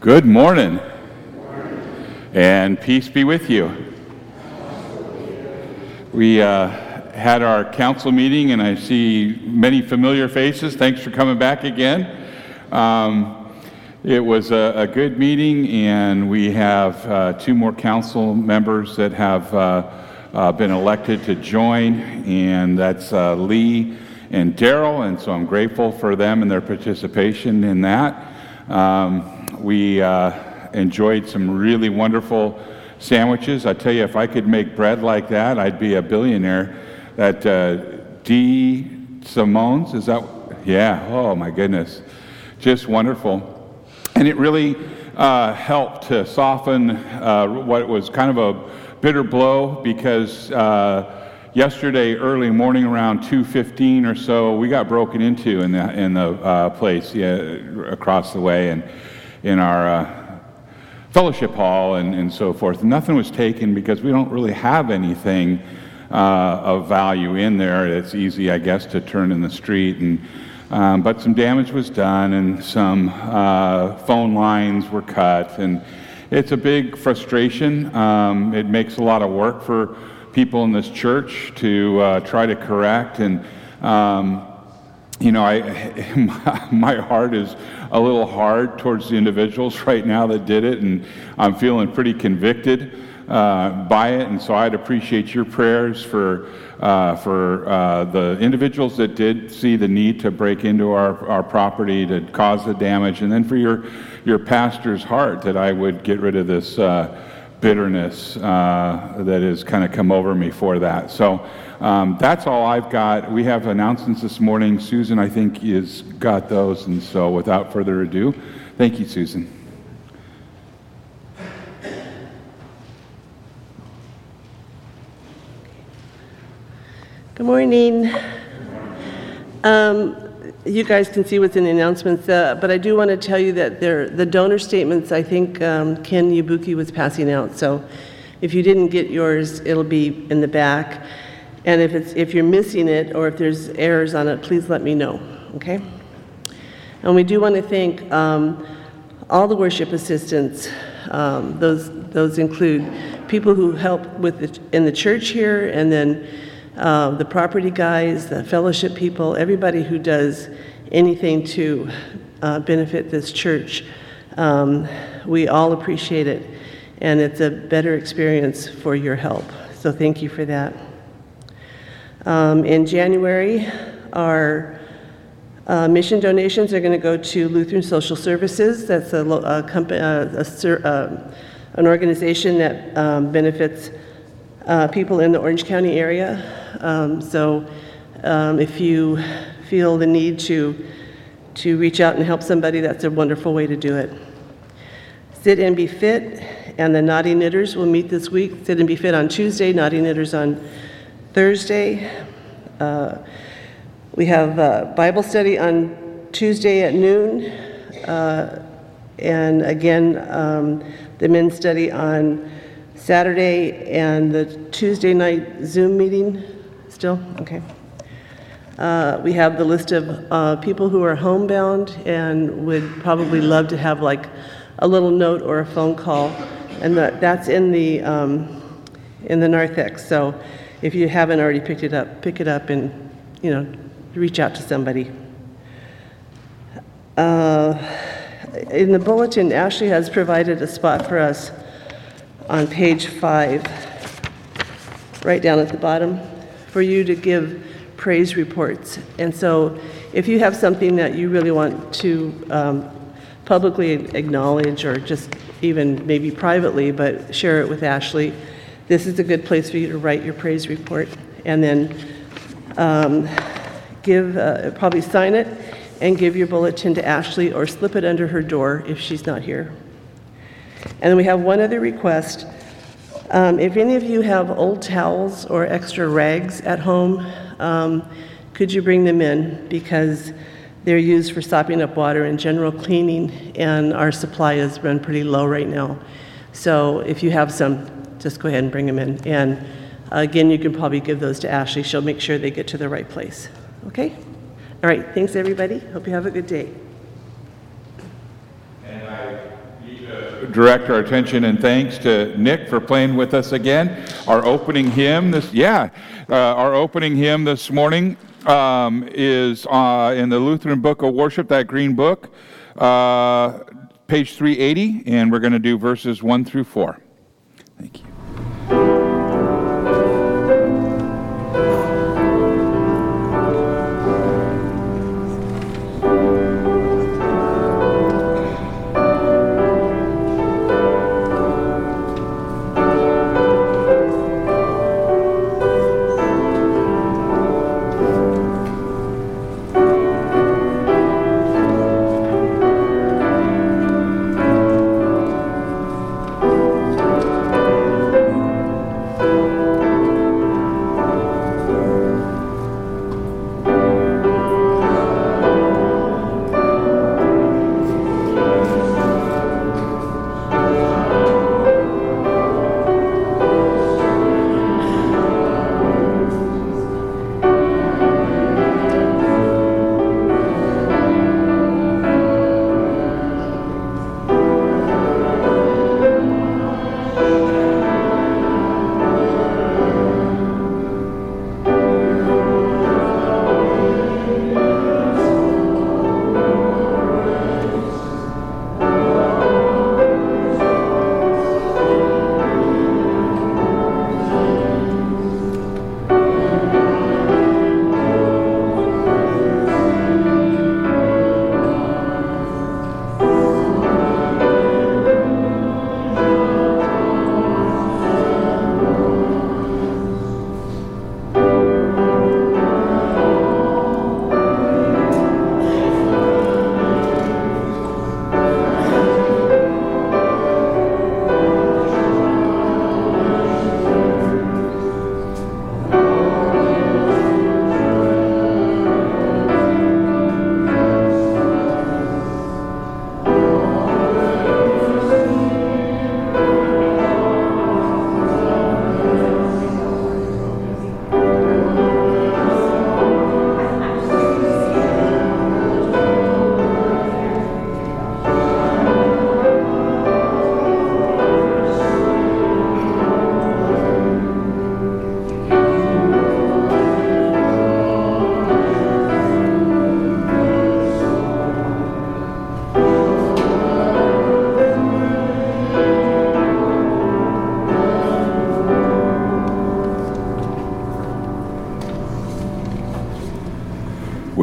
Good morning. And peace be with you. We uh, had our council meeting, and I see many familiar faces. Thanks for coming back again. Um, it was a, a, good meeting, and we have uh, two more council members that have uh, uh been elected to join, and that's uh, Lee and Daryl, and so I'm grateful for them and their participation in that. Um, we uh, enjoyed some really wonderful sandwiches. I tell you, if I could make bread like that, I'd be a billionaire. That uh, D. Simone's, is that? Yeah, oh my goodness. Just wonderful. And it really uh, helped to soften uh, what was kind of a bitter blow because uh, yesterday early morning around 2.15 or so we got broken into in the, in the uh, place yeah, across the way and in our uh, fellowship hall and, and so forth. Nothing was taken because we don't really have anything uh, of value in there. It's easy, I guess, to turn in the street. And, um, but some damage was done and some uh, phone lines were cut. And it's a big frustration. Um, it makes a lot of work for people in this church to uh, try to correct. And um, you know, I, my heart is a little hard towards the individuals right now that did it, and I'm feeling pretty convicted uh, by it. And so I'd appreciate your prayers for, uh, for uh, the individuals that did see the need to break into our, our property to cause the damage, and then for your, your pastor's heart that I would get rid of this uh, bitterness uh, that has kind of come over me for that. So um, that's all I've got. We have announcements this morning. Susan, I think, has got those. And so without further ado, thank you, Susan. Good morning. Um, you guys can see what's in the announcements, uh, but I do want to tell you that the donor statements, I think um, Ken Yabuki was passing out. So if you didn't get yours, it'll be in the back. And if, it's, if you're missing it or if there's errors on it, please let me know, okay? And we do want to thank um, all the worship assistants. Um, those, those include people who help with the, in the church here and then uh, the property guys, the fellowship people, everybody who does anything to uh, benefit this church. Um, we all appreciate it, and it's a better experience for your help. So thank you for that. Um, in January, our uh, mission donations are going to go to Lutheran Social Services. That's a, a, a, uh, an organization that um, benefits uh, people in the Orange County area. Um, so um, if you feel the need to, to reach out and help somebody, that's a wonderful way to do it. Sit and Be Fit and the Naughty Knitters will meet this week. Sit and Be Fit on Tuesday, Naughty Knitters on Thursday. Uh, we have a Bible study on Tuesday at noon. Uh, and again, um, the men's study on Saturday and the Tuesday night Zoom meeting Still? Okay. Uh, we have the list of uh, people who are homebound and would probably love to have like a little note or a phone call, and that, that's in the um, in the narthex. So if you haven't already picked it up, pick it up and you know reach out to somebody. Uh, in the bulletin, Ashley has provided a spot for us on page five, right down at the bottom for you to give praise reports. And so if you have something that you really want to um, publicly acknowledge or just even maybe privately, but share it with Ashley, this is a good place for you to write your praise report and then um, give, uh, probably sign it and give your bulletin to Ashley or slip it under her door if she's not here. And then we have one other request. Um, if any of you have old towels or extra rags at home, um, could you bring them in? Because they're used for sopping up water and general cleaning, and our supply is run pretty low right now. So if you have some, just go ahead and bring them in. And again, you can probably give those to Ashley. She'll make sure they get to the right place. Okay? All right. Thanks, everybody. Hope you have a good day. And I direct our attention and thanks to Nick for playing with us again. Our opening hymn this, yeah, uh, our opening hymn this morning um, is uh, in the Lutheran Book of Worship, that green book, uh, page 380, and we're going to do verses 1 through 4. Thank you.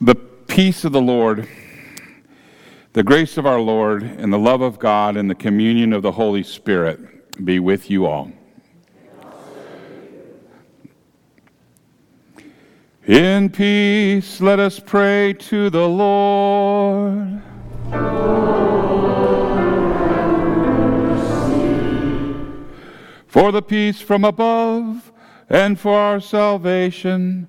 The peace of the Lord, the grace of our Lord, and the love of God, and the communion of the Holy Spirit be with you all. In peace, let us pray to the Lord. For the peace from above and for our salvation,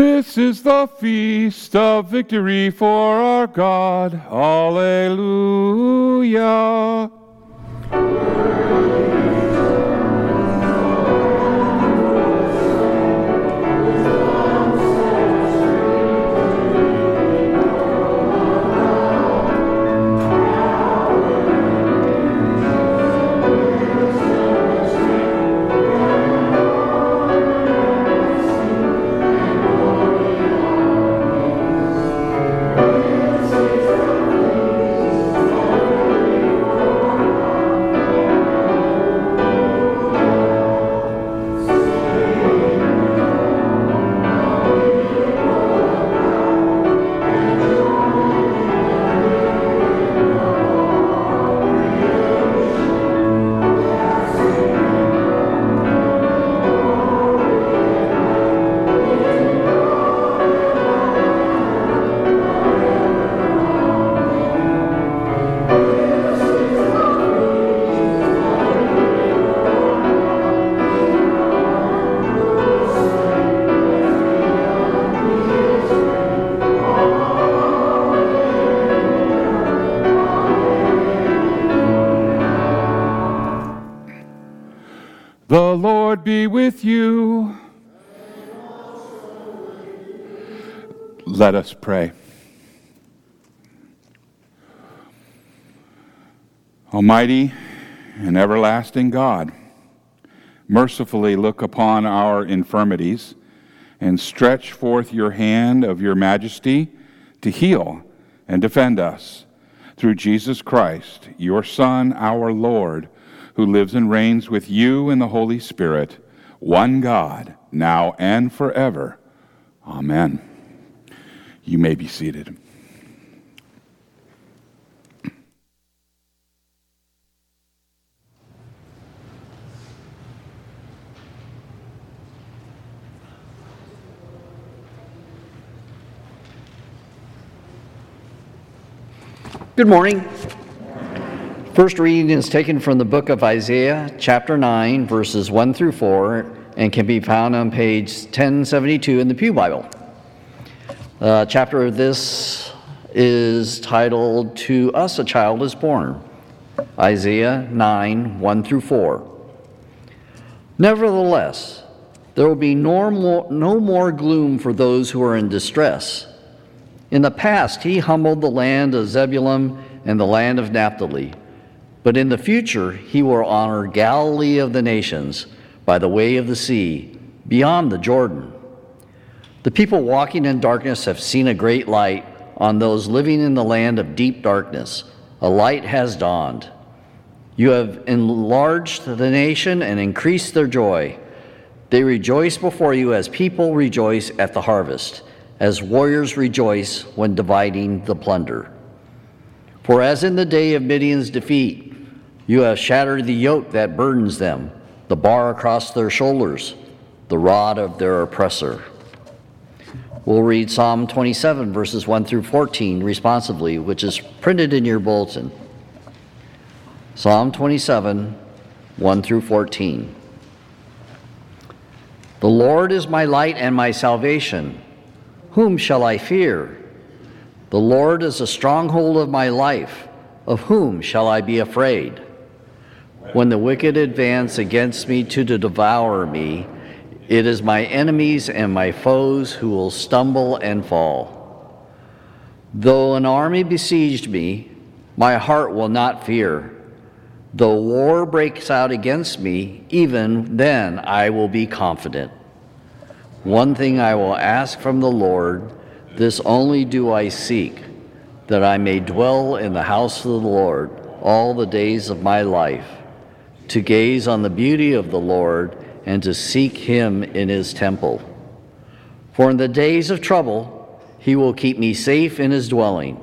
This is the feast of victory for our God. Alleluia. Be with you. Let us pray. Almighty and everlasting God, mercifully look upon our infirmities and stretch forth your hand of your majesty to heal and defend us through Jesus Christ, your Son, our Lord, who lives and reigns with you in the Holy Spirit, one God, now and forever. Amen. You may be seated. Good morning. First reading is taken from the book of Isaiah, chapter 9, verses 1 through 4, and can be found on page 1072 in the Pew Bible. Uh, chapter of this is titled To Us a Child is Born, Isaiah 9, 1 through 4. Nevertheless, there will be no more, no more gloom for those who are in distress. In the past, he humbled the land of Zebulun and the land of Naphtali. But in the future, he will honor Galilee of the nations by the way of the sea, beyond the Jordan. The people walking in darkness have seen a great light. On those living in the land of deep darkness, a light has dawned. You have enlarged the nation and increased their joy. They rejoice before you as people rejoice at the harvest, as warriors rejoice when dividing the plunder. For as in the day of Midian's defeat, you have shattered the yoke that burdens them, the bar across their shoulders, the rod of their oppressor. We'll read Psalm 27, verses 1 through 14 responsively, which is printed in your bulletin. Psalm 27, 1 through 14. The Lord is my light and my salvation. Whom shall I fear? The Lord is a stronghold of my life. Of whom shall I be afraid? When the wicked advance against me to devour me, it is my enemies and my foes who will stumble and fall. Though an army besieged me, my heart will not fear. Though war breaks out against me, even then I will be confident. One thing I will ask from the Lord, this only do I seek, that I may dwell in the house of the Lord all the days of my life, to gaze on the beauty of the Lord and to seek him in his temple. For in the days of trouble, he will keep me safe in his dwelling.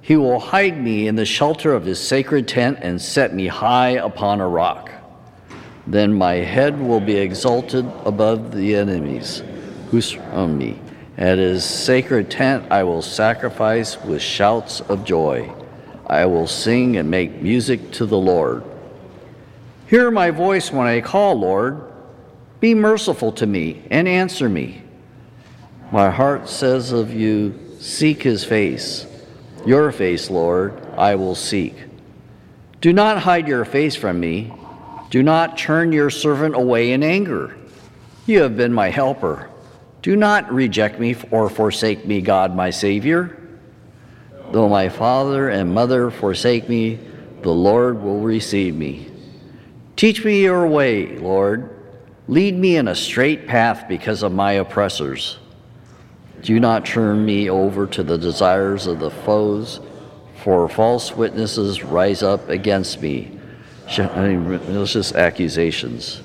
He will hide me in the shelter of his sacred tent and set me high upon a rock. Then my head will be exalted above the enemies who surround me. At his sacred tent I will sacrifice with shouts of joy. I will sing and make music to the Lord. Hear my voice when I call, Lord. Be merciful to me and answer me. My heart says of you, Seek his face. Your face, Lord, I will seek. Do not hide your face from me. Do not turn your servant away in anger. You have been my helper. Do not reject me or forsake me, God, my Savior. Though my father and mother forsake me, the Lord will receive me. Teach me your way, Lord. Lead me in a straight path because of my oppressors. Do not turn me over to the desires of the foes, for false witnesses rise up against me, malicious accusations.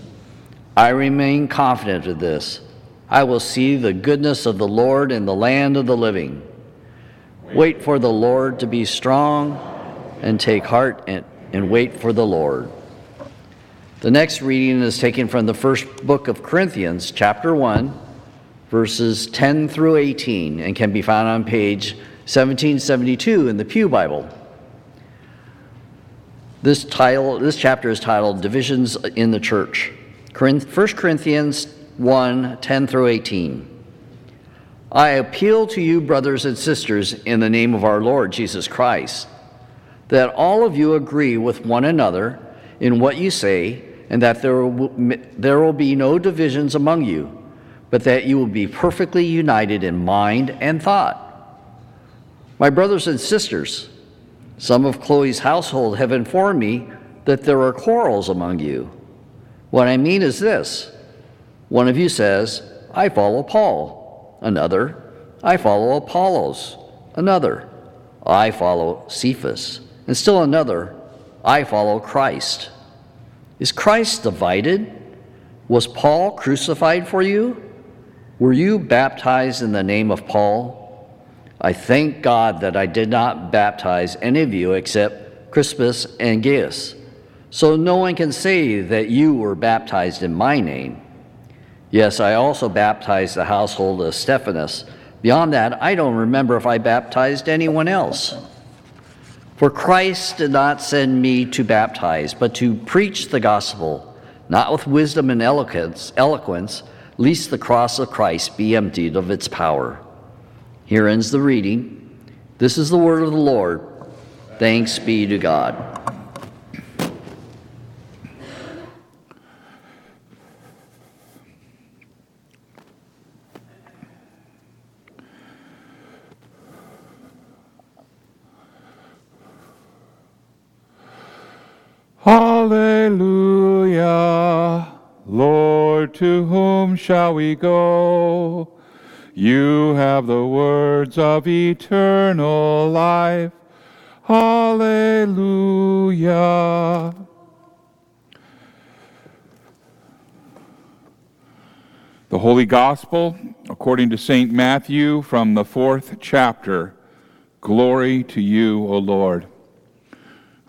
I remain confident of this. I will see the goodness of the Lord in the land of the living. Wait for the Lord to be strong and take heart and, and wait for the Lord. The next reading is taken from the first book of Corinthians, chapter 1, verses 10 through 18, and can be found on page 1772 in the Pew Bible. This, title, this chapter is titled Divisions in the Church. 1 Corinthians 1 10 through 18. I appeal to you, brothers and sisters, in the name of our Lord Jesus Christ, that all of you agree with one another in what you say and that there will, there will be no divisions among you, but that you will be perfectly united in mind and thought. My brothers and sisters, some of Chloe's household have informed me that there are quarrels among you. What I mean is this one of you says, I follow Paul, another, I follow Apollos, another, I follow Cephas, and still another, I follow Christ. Is Christ divided? Was Paul crucified for you? Were you baptized in the name of Paul? I thank God that I did not baptize any of you except Crispus and Gaius, so no one can say that you were baptized in my name. Yes, I also baptized the household of Stephanas. Beyond that, I don't remember if I baptized anyone else. For Christ did not send me to baptize, but to preach the gospel, not with wisdom and eloquence, eloquence, lest the cross of Christ be emptied of its power. Here ends the reading. This is the word of the Lord. Thanks be to God. Hallelujah. Lord, to whom shall we go? You have the words of eternal life. Hallelujah. The Holy Gospel, according to St. Matthew, from the fourth chapter. Glory to you, O Lord.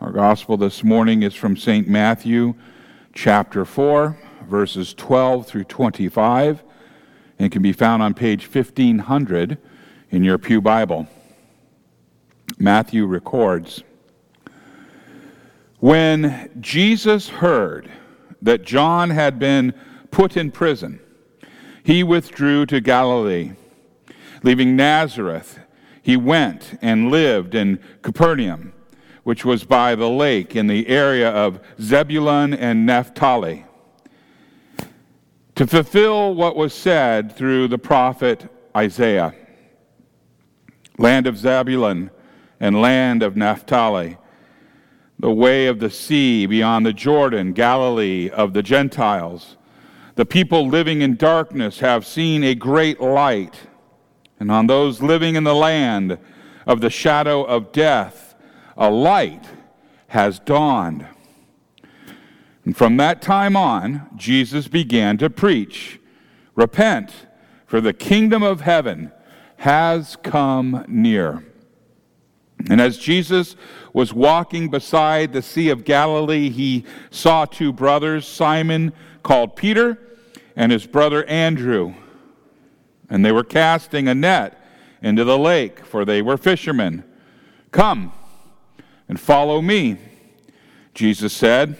Our Gospel this morning is from St. Matthew, chapter 4, verses 12 through 25, and can be found on page 1500 in your Pew Bible. Matthew records When Jesus heard that John had been put in prison, he withdrew to Galilee. Leaving Nazareth, he went and lived in Capernaum, which was by the lake in the area of Zebulun and Naphtali, to fulfill what was said through the prophet Isaiah Land of Zebulun and land of Naphtali, the way of the sea beyond the Jordan, Galilee of the Gentiles. The people living in darkness have seen a great light, and on those living in the land of the shadow of death, a light has dawned. And from that time on, Jesus began to preach Repent, for the kingdom of heaven has come near. And as Jesus was walking beside the Sea of Galilee, he saw two brothers, Simon called Peter and his brother Andrew. And they were casting a net into the lake, for they were fishermen. Come and follow me, Jesus said,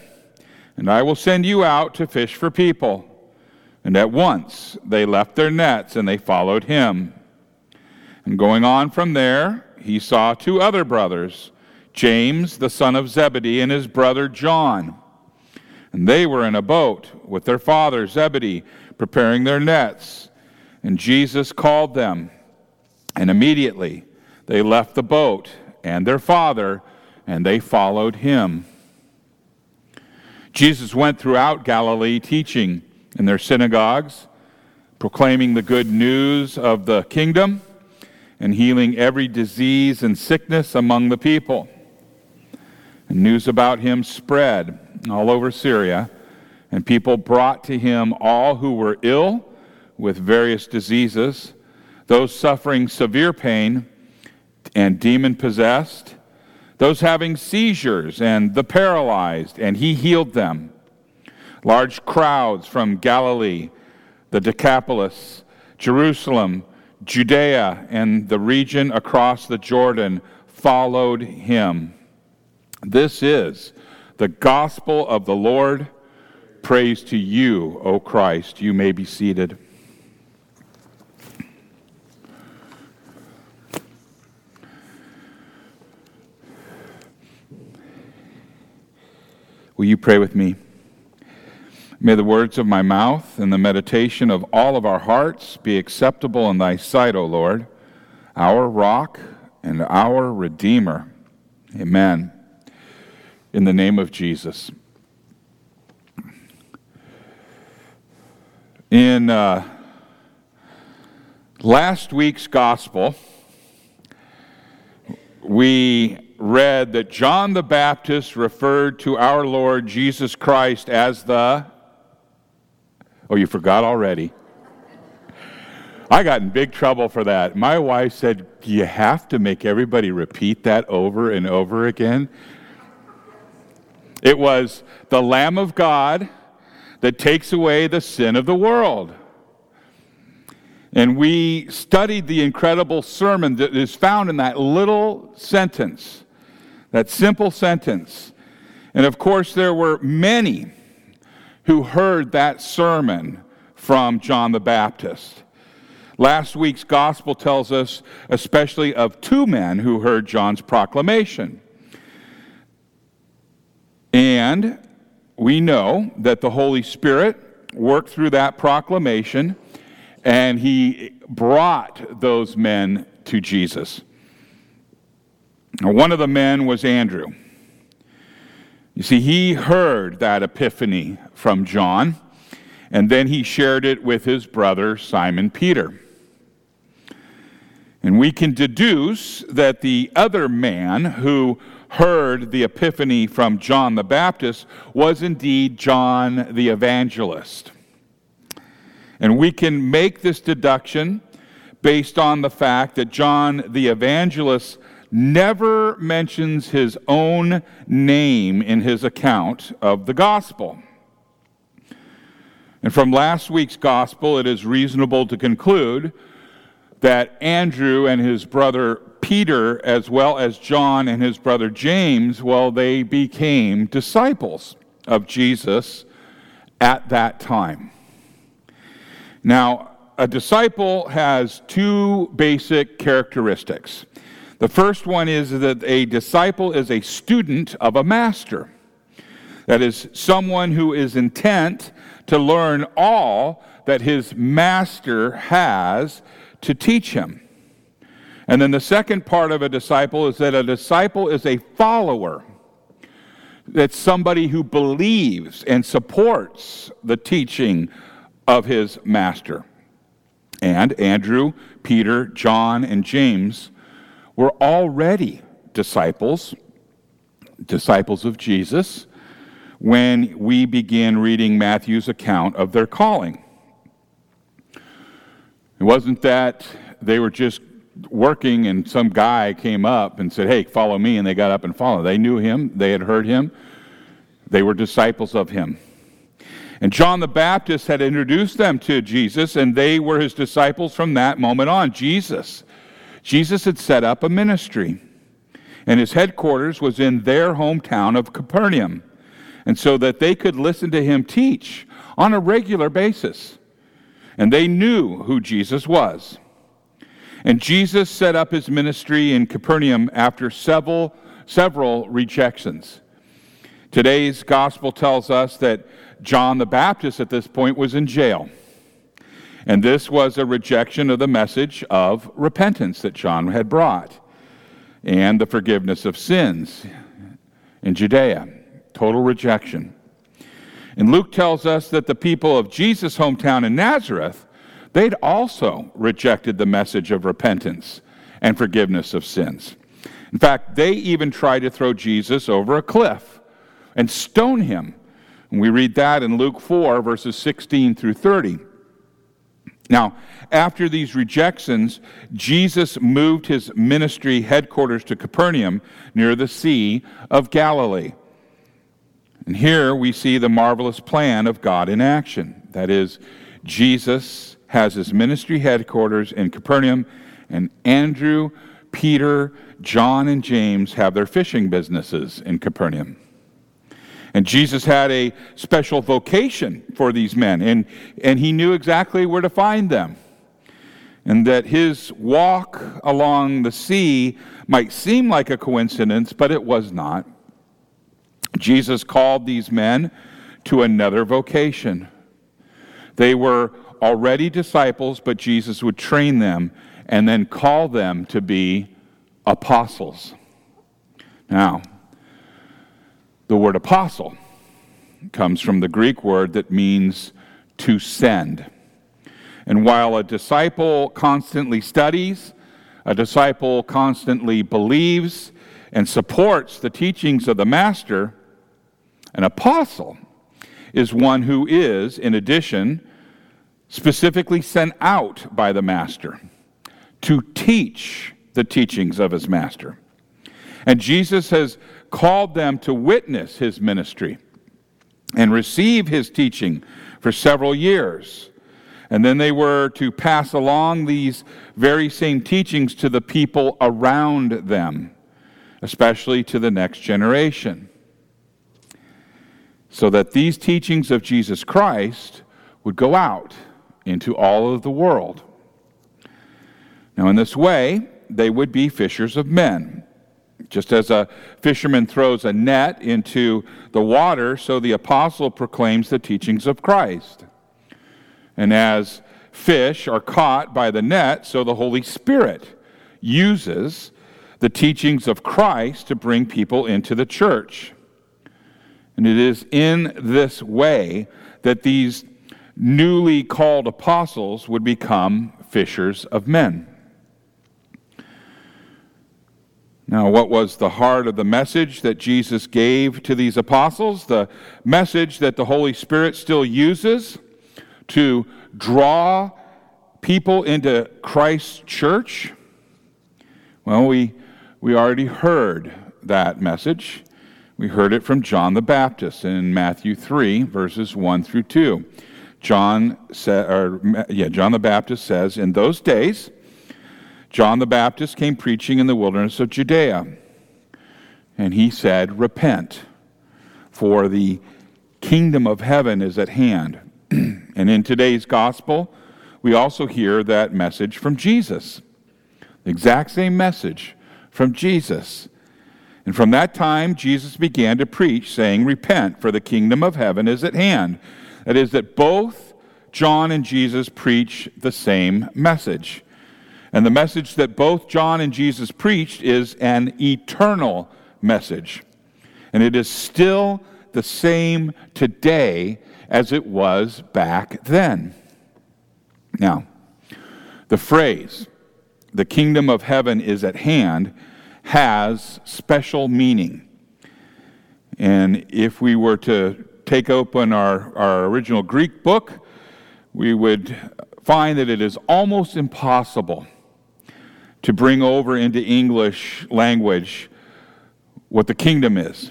and I will send you out to fish for people. And at once they left their nets and they followed him. And going on from there, he saw two other brothers, James, the son of Zebedee, and his brother John and they were in a boat with their father Zebedee, preparing their nets. And Jesus called them. And immediately they left the boat and their father, and they followed him. Jesus went throughout Galilee teaching in their synagogues, proclaiming the good news of the kingdom, and healing every disease and sickness among the people. And news about him spread all over Syria, and people brought to him all who were ill with various diseases, those suffering severe pain and demon possessed, those having seizures and the paralyzed, and he healed them. Large crowds from Galilee, the Decapolis, Jerusalem, Judea, and the region across the Jordan followed him. This is the gospel of the Lord. Praise to you, O Christ. You may be seated. Will you pray with me? May the words of my mouth and the meditation of all of our hearts be acceptable in thy sight, O Lord, our rock and our Redeemer. Amen in the name of Jesus. In uh, last week's gospel, we read that John the Baptist referred to our Lord Jesus Christ as the. Oh, you forgot already. I got in big trouble for that. My wife said, You have to make everybody repeat that over and over again. It was the Lamb of God that takes away the sin of the world. And we studied the incredible sermon that is found in that little sentence, that simple sentence. And of course, there were many who heard that sermon from John the Baptist. Last week's gospel tells us, especially of two men who heard John's proclamation. And we know that the Holy Spirit worked through that proclamation and he brought those men to Jesus. One of the men was Andrew. You see, he heard that epiphany from John, and then he shared it with his brother Simon Peter. And we can deduce that the other man who heard the epiphany from John the Baptist was indeed John the Evangelist. And we can make this deduction based on the fact that John the evangelist never mentions his own name in his account of the gospel. And from last week's gospel, it is reasonable to conclude that Andrew and his brother Peter, as well as John and his brother James, well, they became disciples of Jesus at that time. Now, a disciple has two basic characteristics. The first one is that a disciple is a student of a master. That is, someone who is intent to learn all that his master has to teach him. And then the second part of a disciple is that a disciple is a follower. That's somebody who believes and supports the teaching of his master. And Andrew, Peter, John, and James were already disciples, disciples of Jesus, when we begin reading Matthew's account of their calling. It wasn't that they were just working and some guy came up and said, Hey, follow me, and they got up and followed. They knew him, they had heard him, they were disciples of him. And John the Baptist had introduced them to Jesus, and they were his disciples from that moment on. Jesus. Jesus had set up a ministry, and his headquarters was in their hometown of Capernaum. And so that they could listen to him teach on a regular basis. And they knew who Jesus was. And Jesus set up his ministry in Capernaum after several, several rejections. Today's gospel tells us that John the Baptist at this point was in jail. And this was a rejection of the message of repentance that John had brought and the forgiveness of sins in Judea. Total rejection. And Luke tells us that the people of Jesus' hometown in Nazareth, they'd also rejected the message of repentance and forgiveness of sins. In fact, they even tried to throw Jesus over a cliff and stone him and we read that in Luke 4, verses 16 through 30. Now, after these rejections, Jesus moved his ministry headquarters to Capernaum near the Sea of Galilee. And here we see the marvelous plan of God in action. That is, Jesus has his ministry headquarters in Capernaum, and Andrew, Peter, John, and James have their fishing businesses in Capernaum. And Jesus had a special vocation for these men, and, and he knew exactly where to find them. And that his walk along the sea might seem like a coincidence, but it was not. Jesus called these men to another vocation. They were already disciples, but Jesus would train them and then call them to be apostles. Now, the word apostle comes from the Greek word that means to send. And while a disciple constantly studies, a disciple constantly believes and supports the teachings of the master, an apostle is one who is, in addition, specifically sent out by the master to teach the teachings of his master. And Jesus has called them to witness his ministry and receive his teaching for several years. And then they were to pass along these very same teachings to the people around them, especially to the next generation. So that these teachings of Jesus Christ would go out into all of the world. Now, in this way, they would be fishers of men. Just as a fisherman throws a net into the water, so the apostle proclaims the teachings of Christ. And as fish are caught by the net, so the Holy Spirit uses the teachings of Christ to bring people into the church. And it is in this way that these newly called apostles would become fishers of men. Now, what was the heart of the message that Jesus gave to these apostles? The message that the Holy Spirit still uses to draw people into Christ's church? Well, we, we already heard that message. We heard it from John the Baptist in Matthew 3, verses 1 through 2. John, sa- or, yeah, John the Baptist says, In those days, John the Baptist came preaching in the wilderness of Judea. And he said, Repent, for the kingdom of heaven is at hand. and in today's gospel, we also hear that message from Jesus. The exact same message from Jesus. And from that time, Jesus began to preach, saying, Repent, for the kingdom of heaven is at hand. That is, that both John and Jesus preach the same message. And the message that both John and Jesus preached is an eternal message. And it is still the same today as it was back then. Now, the phrase, the kingdom of heaven is at hand, has special meaning. And if we were to take open our, our original Greek book, we would find that it is almost impossible to bring over into English language what the kingdom is.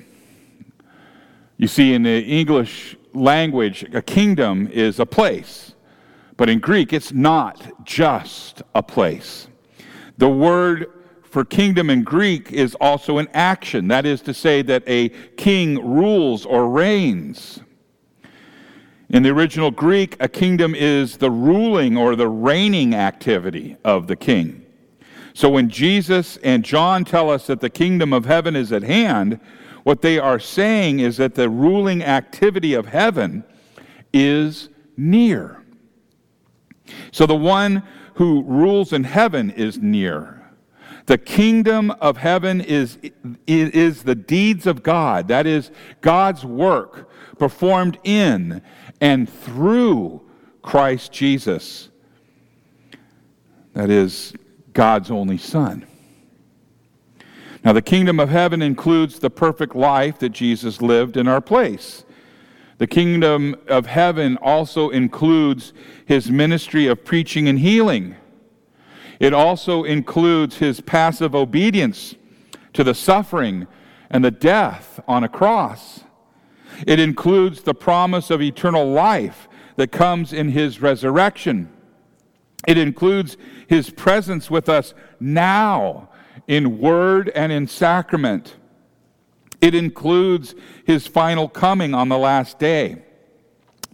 You see, in the English language, a kingdom is a place, but in Greek, it's not just a place. The word for kingdom in Greek is also an action. That is to say, that a king rules or reigns. In the original Greek, a kingdom is the ruling or the reigning activity of the king. So when Jesus and John tell us that the kingdom of heaven is at hand, what they are saying is that the ruling activity of heaven is near. So the one who rules in heaven is near. The kingdom of heaven is, is the deeds of God. That is God's work performed in and through Christ Jesus. That is God's only Son. Now, the kingdom of heaven includes the perfect life that Jesus lived in our place. The kingdom of heaven also includes his ministry of preaching and healing. It also includes his passive obedience to the suffering and the death on a cross. It includes the promise of eternal life that comes in his resurrection. It includes his presence with us now in word and in sacrament. It includes his final coming on the last day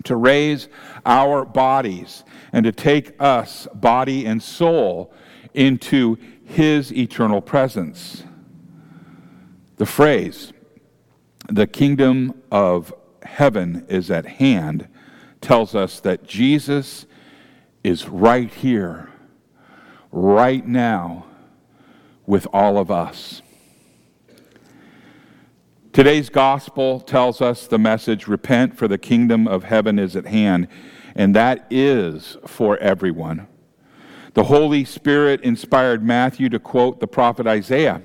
to raise our bodies and to take us, body and soul, into his eternal presence. The phrase, the kingdom of heaven is at hand, tells us that Jesus is right here, right now, with all of us. Today's gospel tells us the message repent, for the kingdom of heaven is at hand, and that is for everyone. The Holy Spirit inspired Matthew to quote the prophet Isaiah,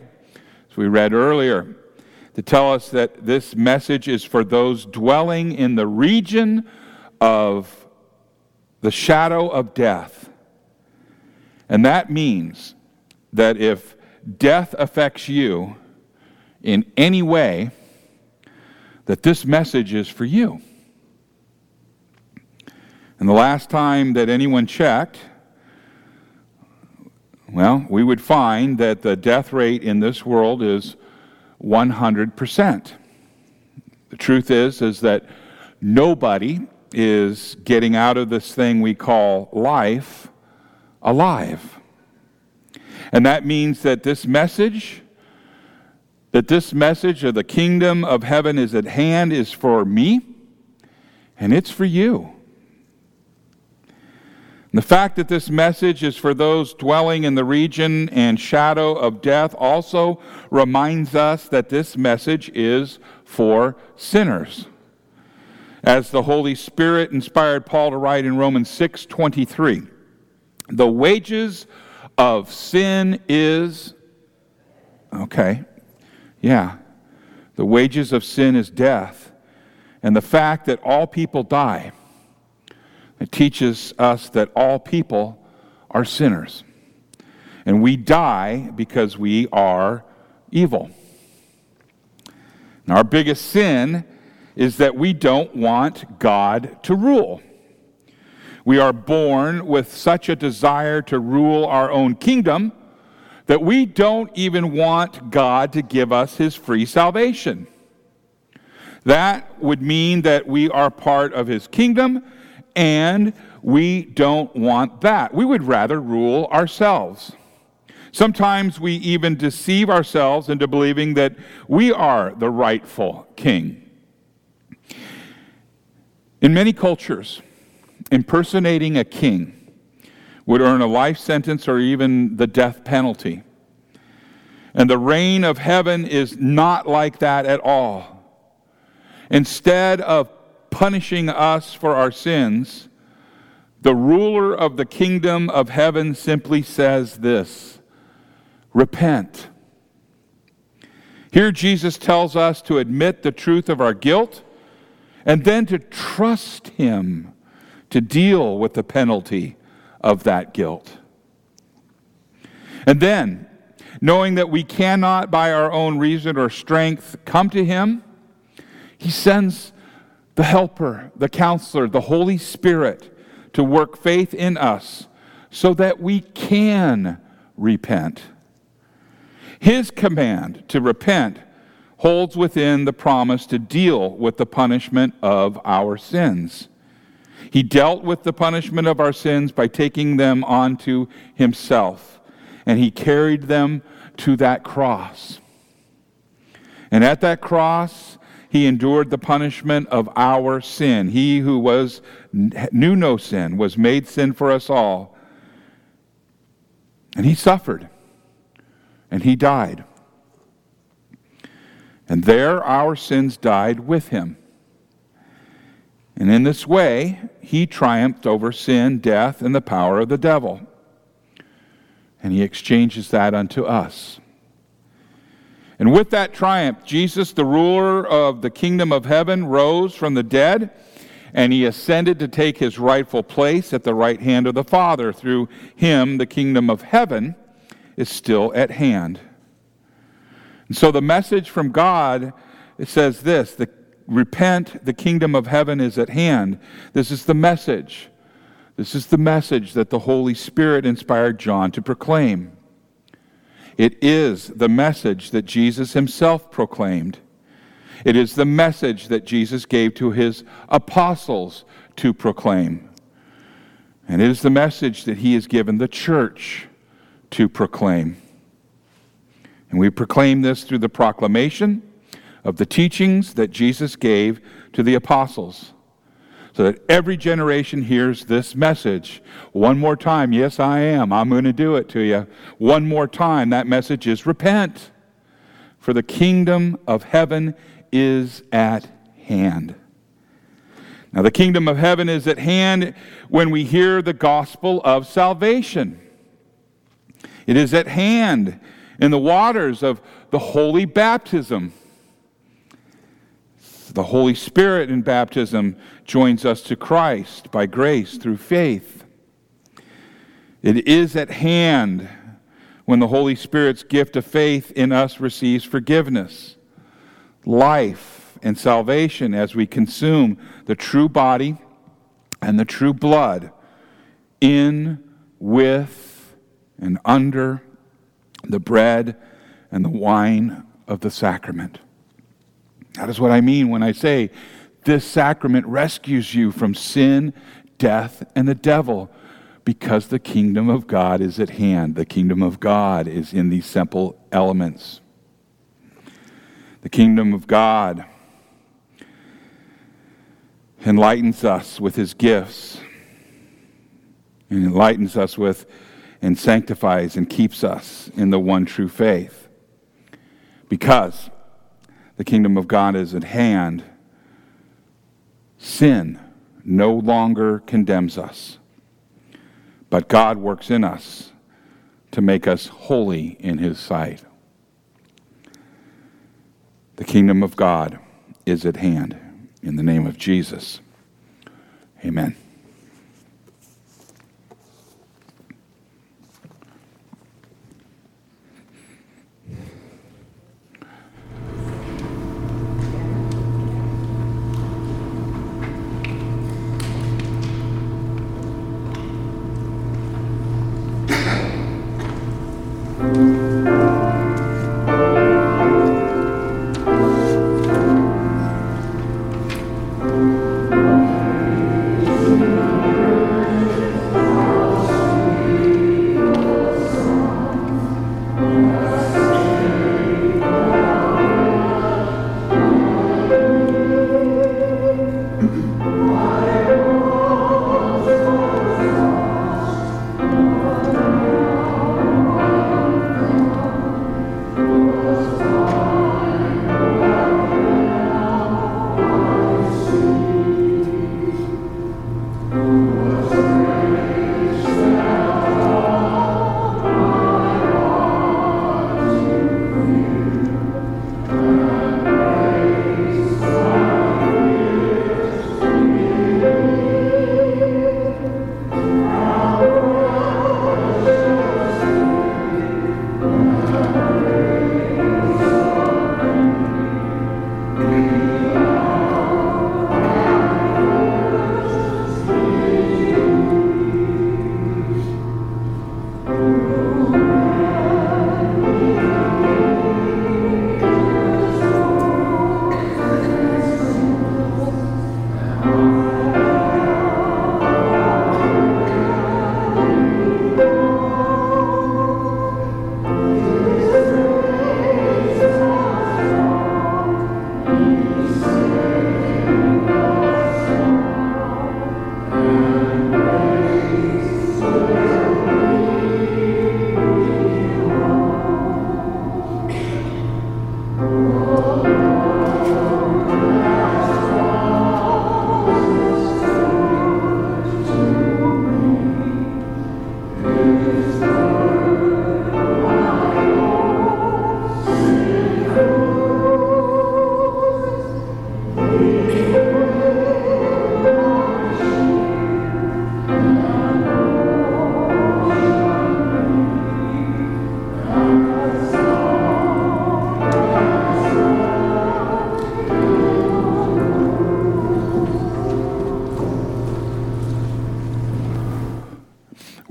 as we read earlier, to tell us that this message is for those dwelling in the region of the shadow of death. And that means that if death affects you in any way, that this message is for you. And the last time that anyone checked, well, we would find that the death rate in this world is 100%. The truth is is that nobody is getting out of this thing we call life alive. And that means that this message that this message of the kingdom of heaven is at hand is for me and it's for you. And the fact that this message is for those dwelling in the region and shadow of death also reminds us that this message is for sinners. As the Holy Spirit inspired Paul to write in Romans 6:23, the wages of sin is okay. Yeah. The wages of sin is death. And the fact that all people die It teaches us that all people are sinners. And we die because we are evil. And our biggest sin is that we don't want God to rule. We are born with such a desire to rule our own kingdom that we don't even want God to give us his free salvation. That would mean that we are part of his kingdom, and we don't want that. We would rather rule ourselves. Sometimes we even deceive ourselves into believing that we are the rightful king. In many cultures, impersonating a king would earn a life sentence or even the death penalty. And the reign of heaven is not like that at all. Instead of punishing us for our sins, the ruler of the kingdom of heaven simply says this repent. Here, Jesus tells us to admit the truth of our guilt and then to trust Him to deal with the penalty of that guilt. And then, knowing that we cannot by our own reason or strength come to Him, He sends the Helper, the Counselor, the Holy Spirit to work faith in us so that we can repent. His command to repent holds within the promise to deal with the punishment of our sins. He dealt with the punishment of our sins by taking them onto himself, and he carried them to that cross. And at that cross, he endured the punishment of our sin. He who was knew no sin was made sin for us all. And he suffered. And he died. And there our sins died with him. And in this way, he triumphed over sin, death, and the power of the devil. And he exchanges that unto us. And with that triumph, Jesus, the ruler of the kingdom of heaven, rose from the dead, and he ascended to take his rightful place at the right hand of the Father. Through him, the kingdom of heaven is still at hand. And so the message from God it says this the repent, the kingdom of heaven is at hand. This is the message. This is the message that the Holy Spirit inspired John to proclaim. It is the message that Jesus himself proclaimed. It is the message that Jesus gave to his apostles to proclaim. And it is the message that he has given the church to proclaim. And we proclaim this through the proclamation of the teachings that Jesus gave to the apostles so that every generation hears this message. One more time, yes, I am. I'm going to do it to you. One more time, that message is repent, for the kingdom of heaven is at hand. Now, the kingdom of heaven is at hand when we hear the gospel of salvation. It is at hand in the waters of the holy baptism the Holy Spirit in baptism joins us to Christ by grace through faith. It is at hand when the Holy Spirit's gift of faith in us receives forgiveness, life, and salvation as we consume the true body and the true blood in, with, and under the bread and the wine of the sacrament. That is what I mean when I say this sacrament rescues you from sin, death, and the devil because the kingdom of God is at hand. The kingdom of God is in these simple elements. The kingdom of God enlightens us with his gifts and enlightens us with and sanctifies and keeps us in the one true faith. Because the kingdom of God is at hand, sin no longer condemns us, but God works in us to make us holy in His sight. The kingdom of God is at hand. In the name of Jesus, amen.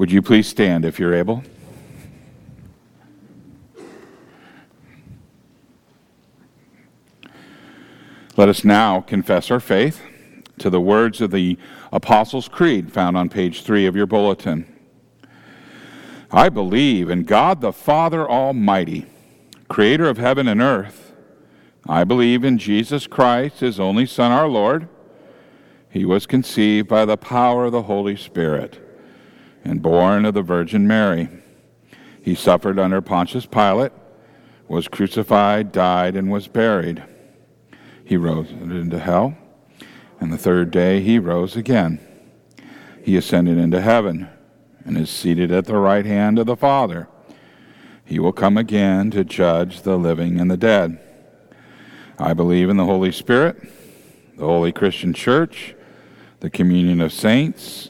Would you please stand if you're able? Let us now confess our faith to the words of the Apostles' Creed found on page three of your bulletin. I believe in God the Father Almighty, creator of heaven and earth. I believe in Jesus Christ, his only Son, our Lord. He was conceived by the power of the Holy Spirit and born of the Virgin Mary. He suffered under Pontius Pilate, was crucified, died, and was buried. He rose into hell, and the third day he rose again. He ascended into heaven and is seated at the right hand of the Father. He will come again to judge the living and the dead. I believe in the Holy Spirit, the holy Christian church, the communion of saints,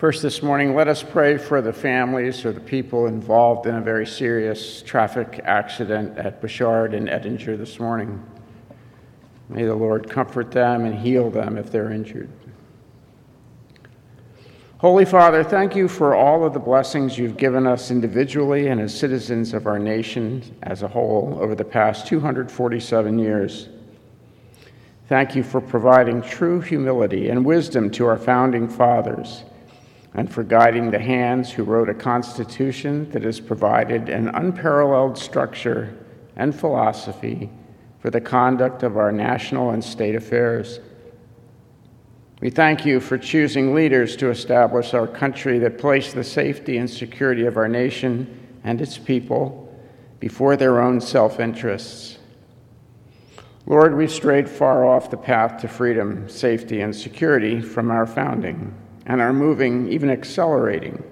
First, this morning, let us pray for the families or the people involved in a very serious traffic accident at Bouchard and Ettinger this morning. May the Lord comfort them and heal them if they're injured. Holy Father, thank you for all of the blessings you've given us individually and as citizens of our nation as a whole over the past 247 years. Thank you for providing true humility and wisdom to our founding fathers and for guiding the hands who wrote a constitution that has provided an unparalleled structure and philosophy for the conduct of our national and state affairs. We thank you for choosing leaders to establish our country that place the safety and security of our nation and its people before their own self interests. Lord, we've strayed far off the path to freedom, safety, and security from our founding and are moving, even accelerating,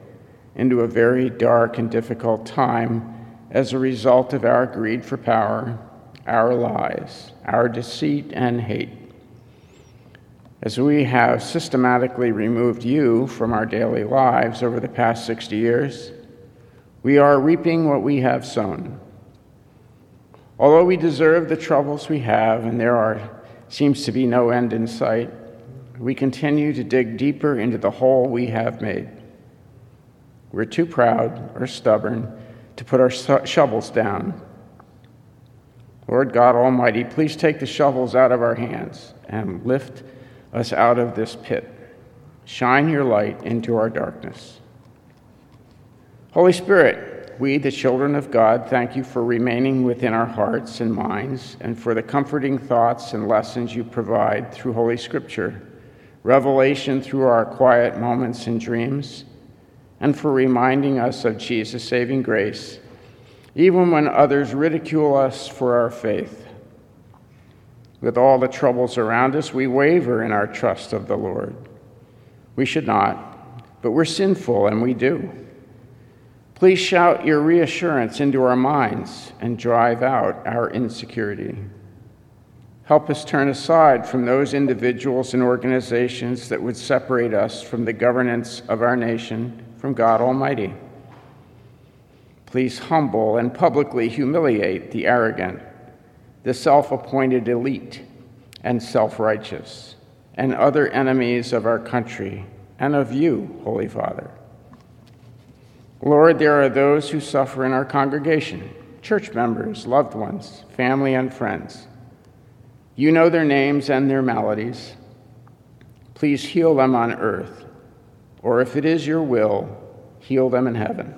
into a very dark and difficult time as a result of our greed for power, our lies, our deceit and hate. As we have systematically removed you from our daily lives over the past 60 years, we are reaping what we have sown. Although we deserve the troubles we have, and there are, seems to be no end in sight, we continue to dig deeper into the hole we have made. We're too proud or stubborn to put our shovels down. Lord God Almighty, please take the shovels out of our hands and lift us out of this pit. Shine your light into our darkness. Holy Spirit, we, the children of God, thank you for remaining within our hearts and minds and for the comforting thoughts and lessons you provide through Holy Scripture revelation through our quiet moments and dreams, and for reminding us of Jesus' saving grace, even when others ridicule us for our faith. With all the troubles around us, we waver in our trust of the Lord. We should not, but we're sinful and we do. Please shout your reassurance into our minds and drive out our insecurity. Help us turn aside from those individuals and organizations that would separate us from the governance of our nation from God Almighty. Please humble and publicly humiliate the arrogant, the self appointed elite and self righteous, and other enemies of our country and of you, Holy Father. Lord, there are those who suffer in our congregation church members, loved ones, family, and friends you know their names and their maladies. Please heal them on earth, or if it is your will, heal them in heaven.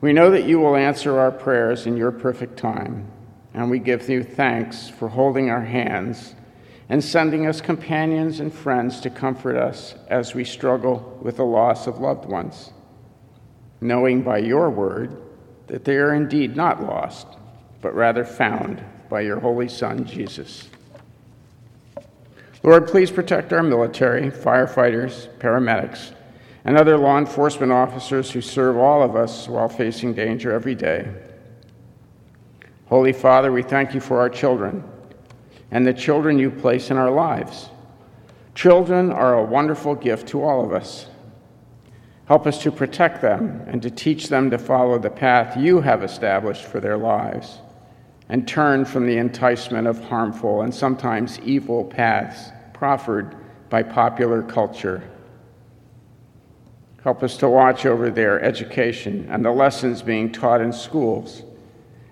We know that you will answer our prayers in your perfect time, and we give you thanks for holding our hands and sending us companions and friends to comfort us as we struggle with the loss of loved ones, knowing by your word that they are indeed not lost, but rather found by your Holy Son, Jesus. Lord, please protect our military, firefighters, paramedics, and other law enforcement officers who serve all of us while facing danger every day. Holy Father, we thank you for our children and the children you place in our lives. Children are a wonderful gift to all of us. Help us to protect them and to teach them to follow the path you have established for their lives and turn from the enticement of harmful and sometimes evil paths proffered by popular culture. Help us to watch over their education and the lessons being taught in schools,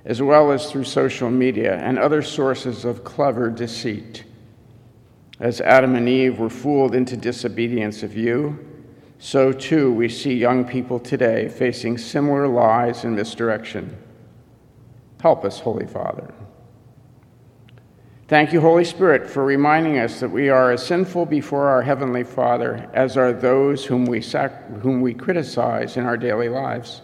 as well as through social media and other sources of clever deceit. As Adam and Eve were fooled into disobedience of you, so too we see young people today facing similar lies and misdirection. Help us, Holy Father. Thank you, Holy Spirit, for reminding us that we are as sinful before our Heavenly Father as are those whom we, sac- whom we criticize in our daily lives.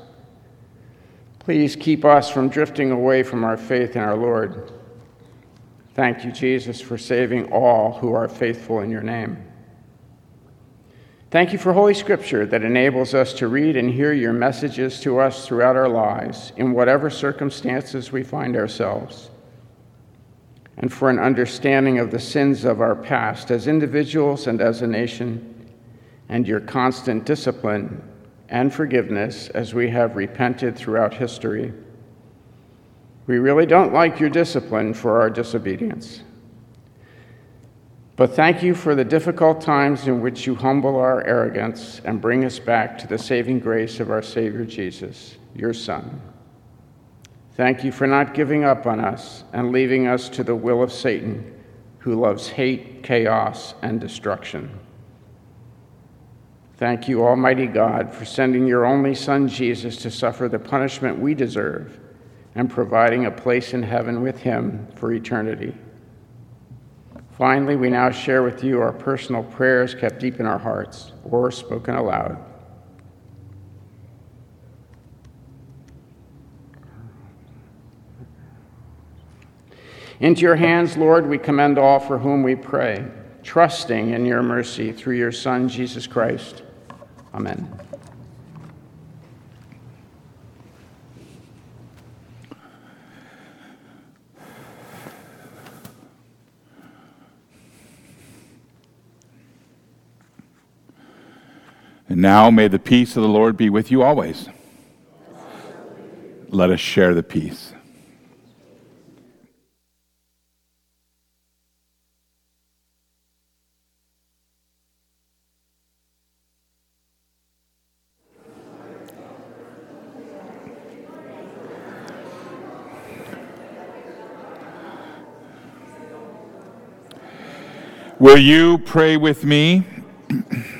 Please keep us from drifting away from our faith in our Lord. Thank you, Jesus, for saving all who are faithful in your name. Thank you for Holy Scripture that enables us to read and hear your messages to us throughout our lives, in whatever circumstances we find ourselves, and for an understanding of the sins of our past as individuals and as a nation, and your constant discipline and forgiveness as we have repented throughout history. We really don't like your discipline for our disobedience. But thank you for the difficult times in which you humble our arrogance and bring us back to the saving grace of our Savior Jesus, your Son. Thank you for not giving up on us and leaving us to the will of Satan, who loves hate, chaos, and destruction. Thank you, Almighty God, for sending your only Son, Jesus, to suffer the punishment we deserve and providing a place in heaven with him for eternity. Finally, we now share with you our personal prayers kept deep in our hearts or spoken aloud. Into your hands, Lord, we commend all for whom we pray, trusting in your mercy through your Son, Jesus Christ. Amen. And now may the peace of the Lord be with you always. Let us share the peace. Will you pray with me?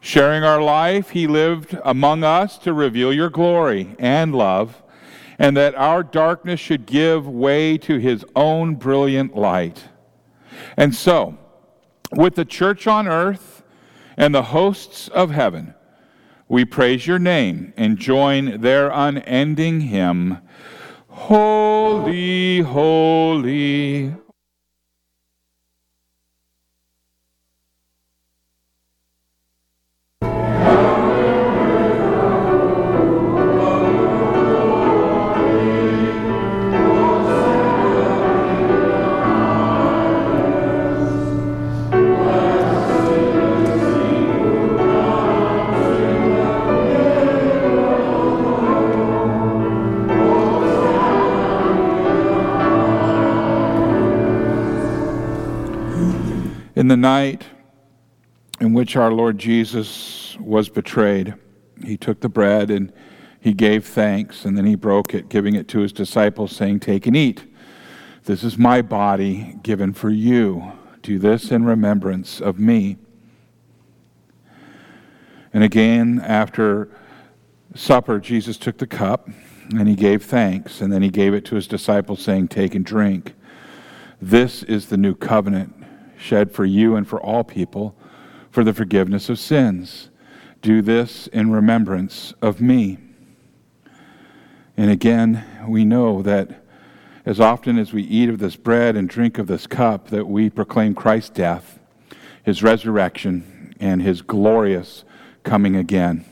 Sharing our life, he lived among us to reveal your glory and love, and that our darkness should give way to his own brilliant light. And so, with the church on earth and the hosts of heaven, we praise your name and join their unending hymn Holy, holy. In the night in which our Lord Jesus was betrayed, he took the bread and he gave thanks, and then he broke it, giving it to his disciples, saying, Take and eat. This is my body given for you. Do this in remembrance of me. And again, after supper, Jesus took the cup and he gave thanks, and then he gave it to his disciples, saying, Take and drink. This is the new covenant shed for you and for all people for the forgiveness of sins. Do this in remembrance of me. And again, we know that as often as we eat of this bread and drink of this cup, that we proclaim Christ's death, his resurrection, and his glorious coming again.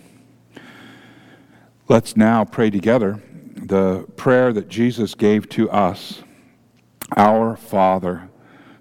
Let's now pray together the prayer that Jesus gave to us Our Father,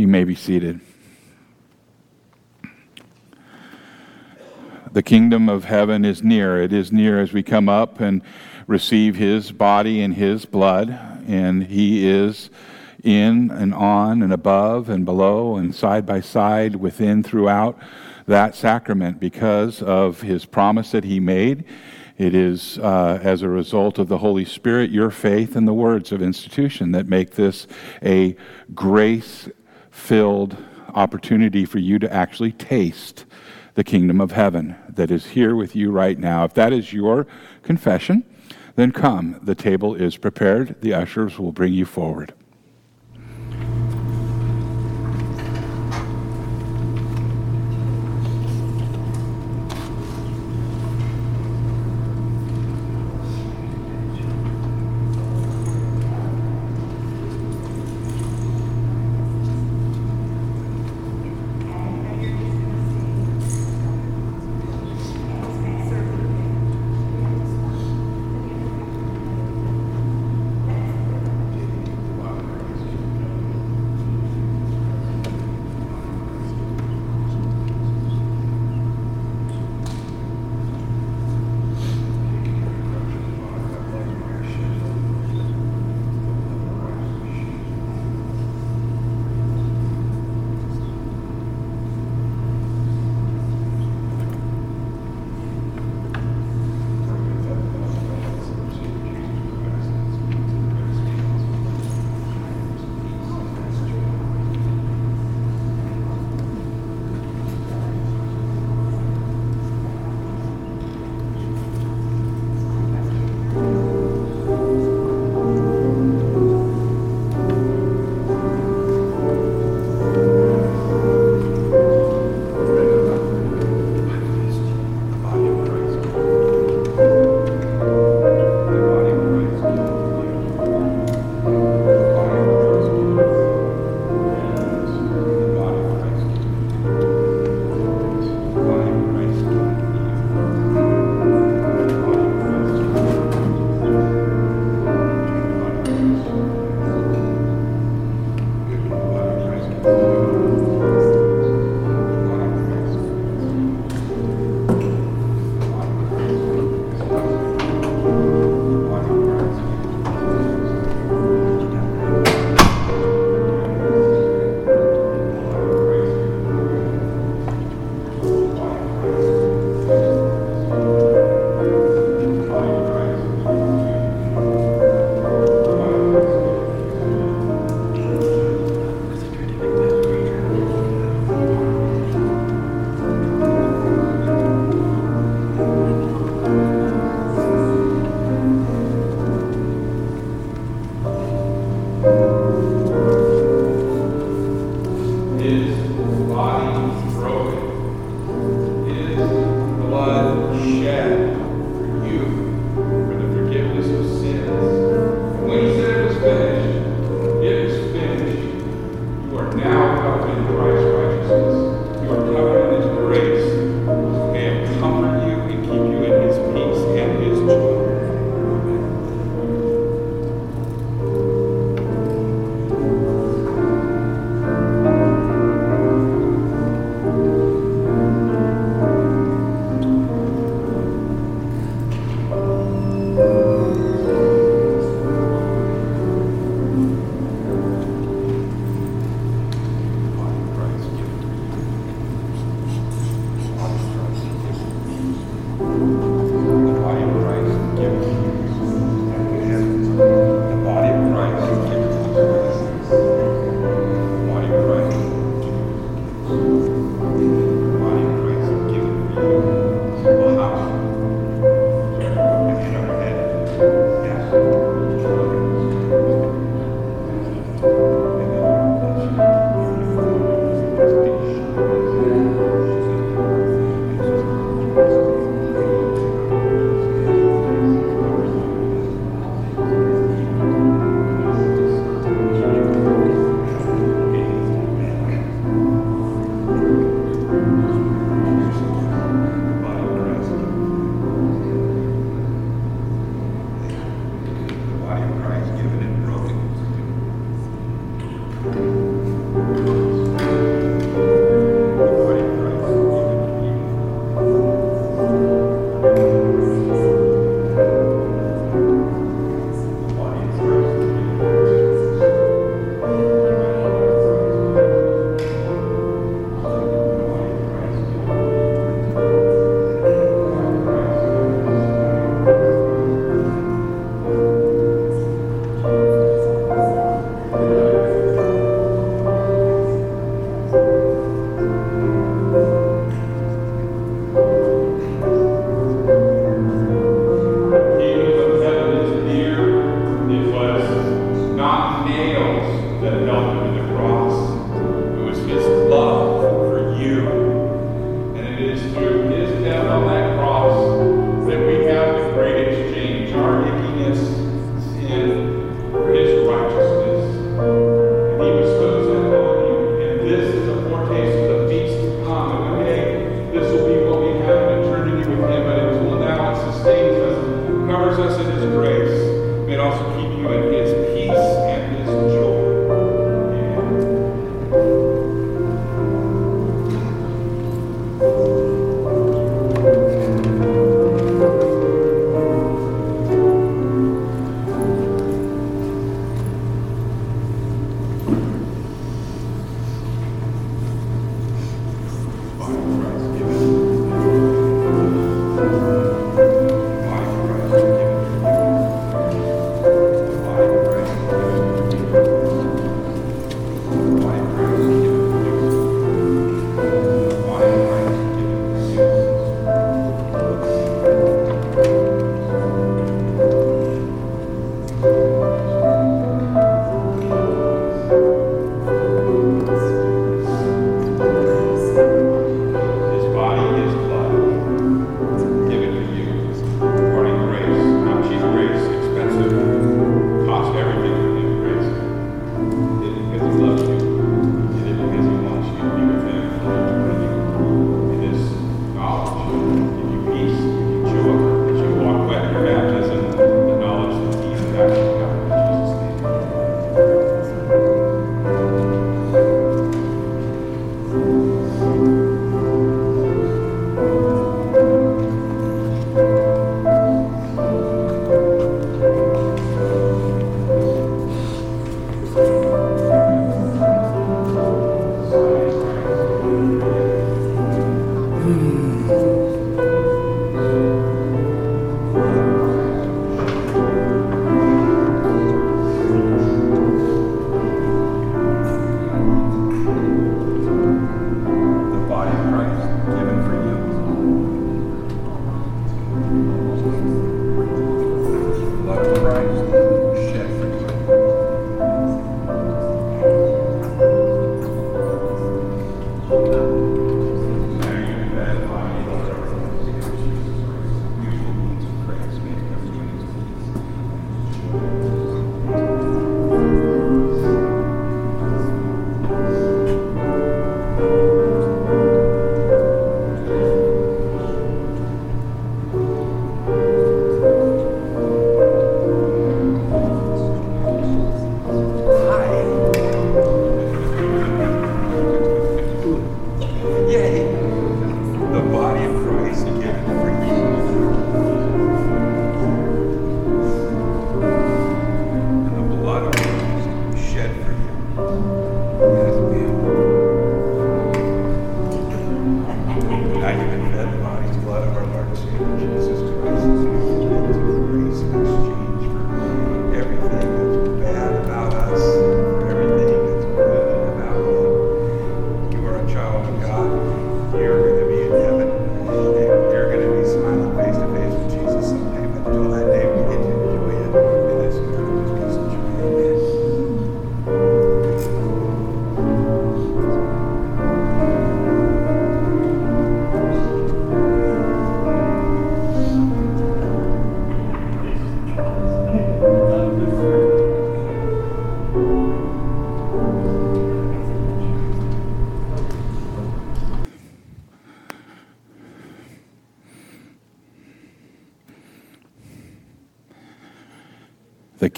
You may be seated. The kingdom of heaven is near. It is near as we come up and receive his body and his blood, and he is in and on and above and below and side by side within throughout that sacrament because of his promise that he made. It is uh, as a result of the Holy Spirit, your faith, and the words of institution that make this a grace filled opportunity for you to actually taste the kingdom of heaven that is here with you right now. If that is your confession, then come. The table is prepared. The ushers will bring you forward.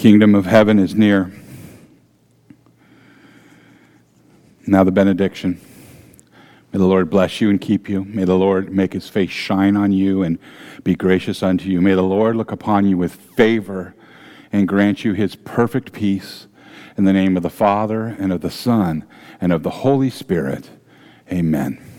kingdom of heaven is near. Now, the benediction. May the Lord bless you and keep you. May the Lord make his face shine on you and be gracious unto you. May the Lord look upon you with favor and grant you his perfect peace. In the name of the Father, and of the Son, and of the Holy Spirit. Amen.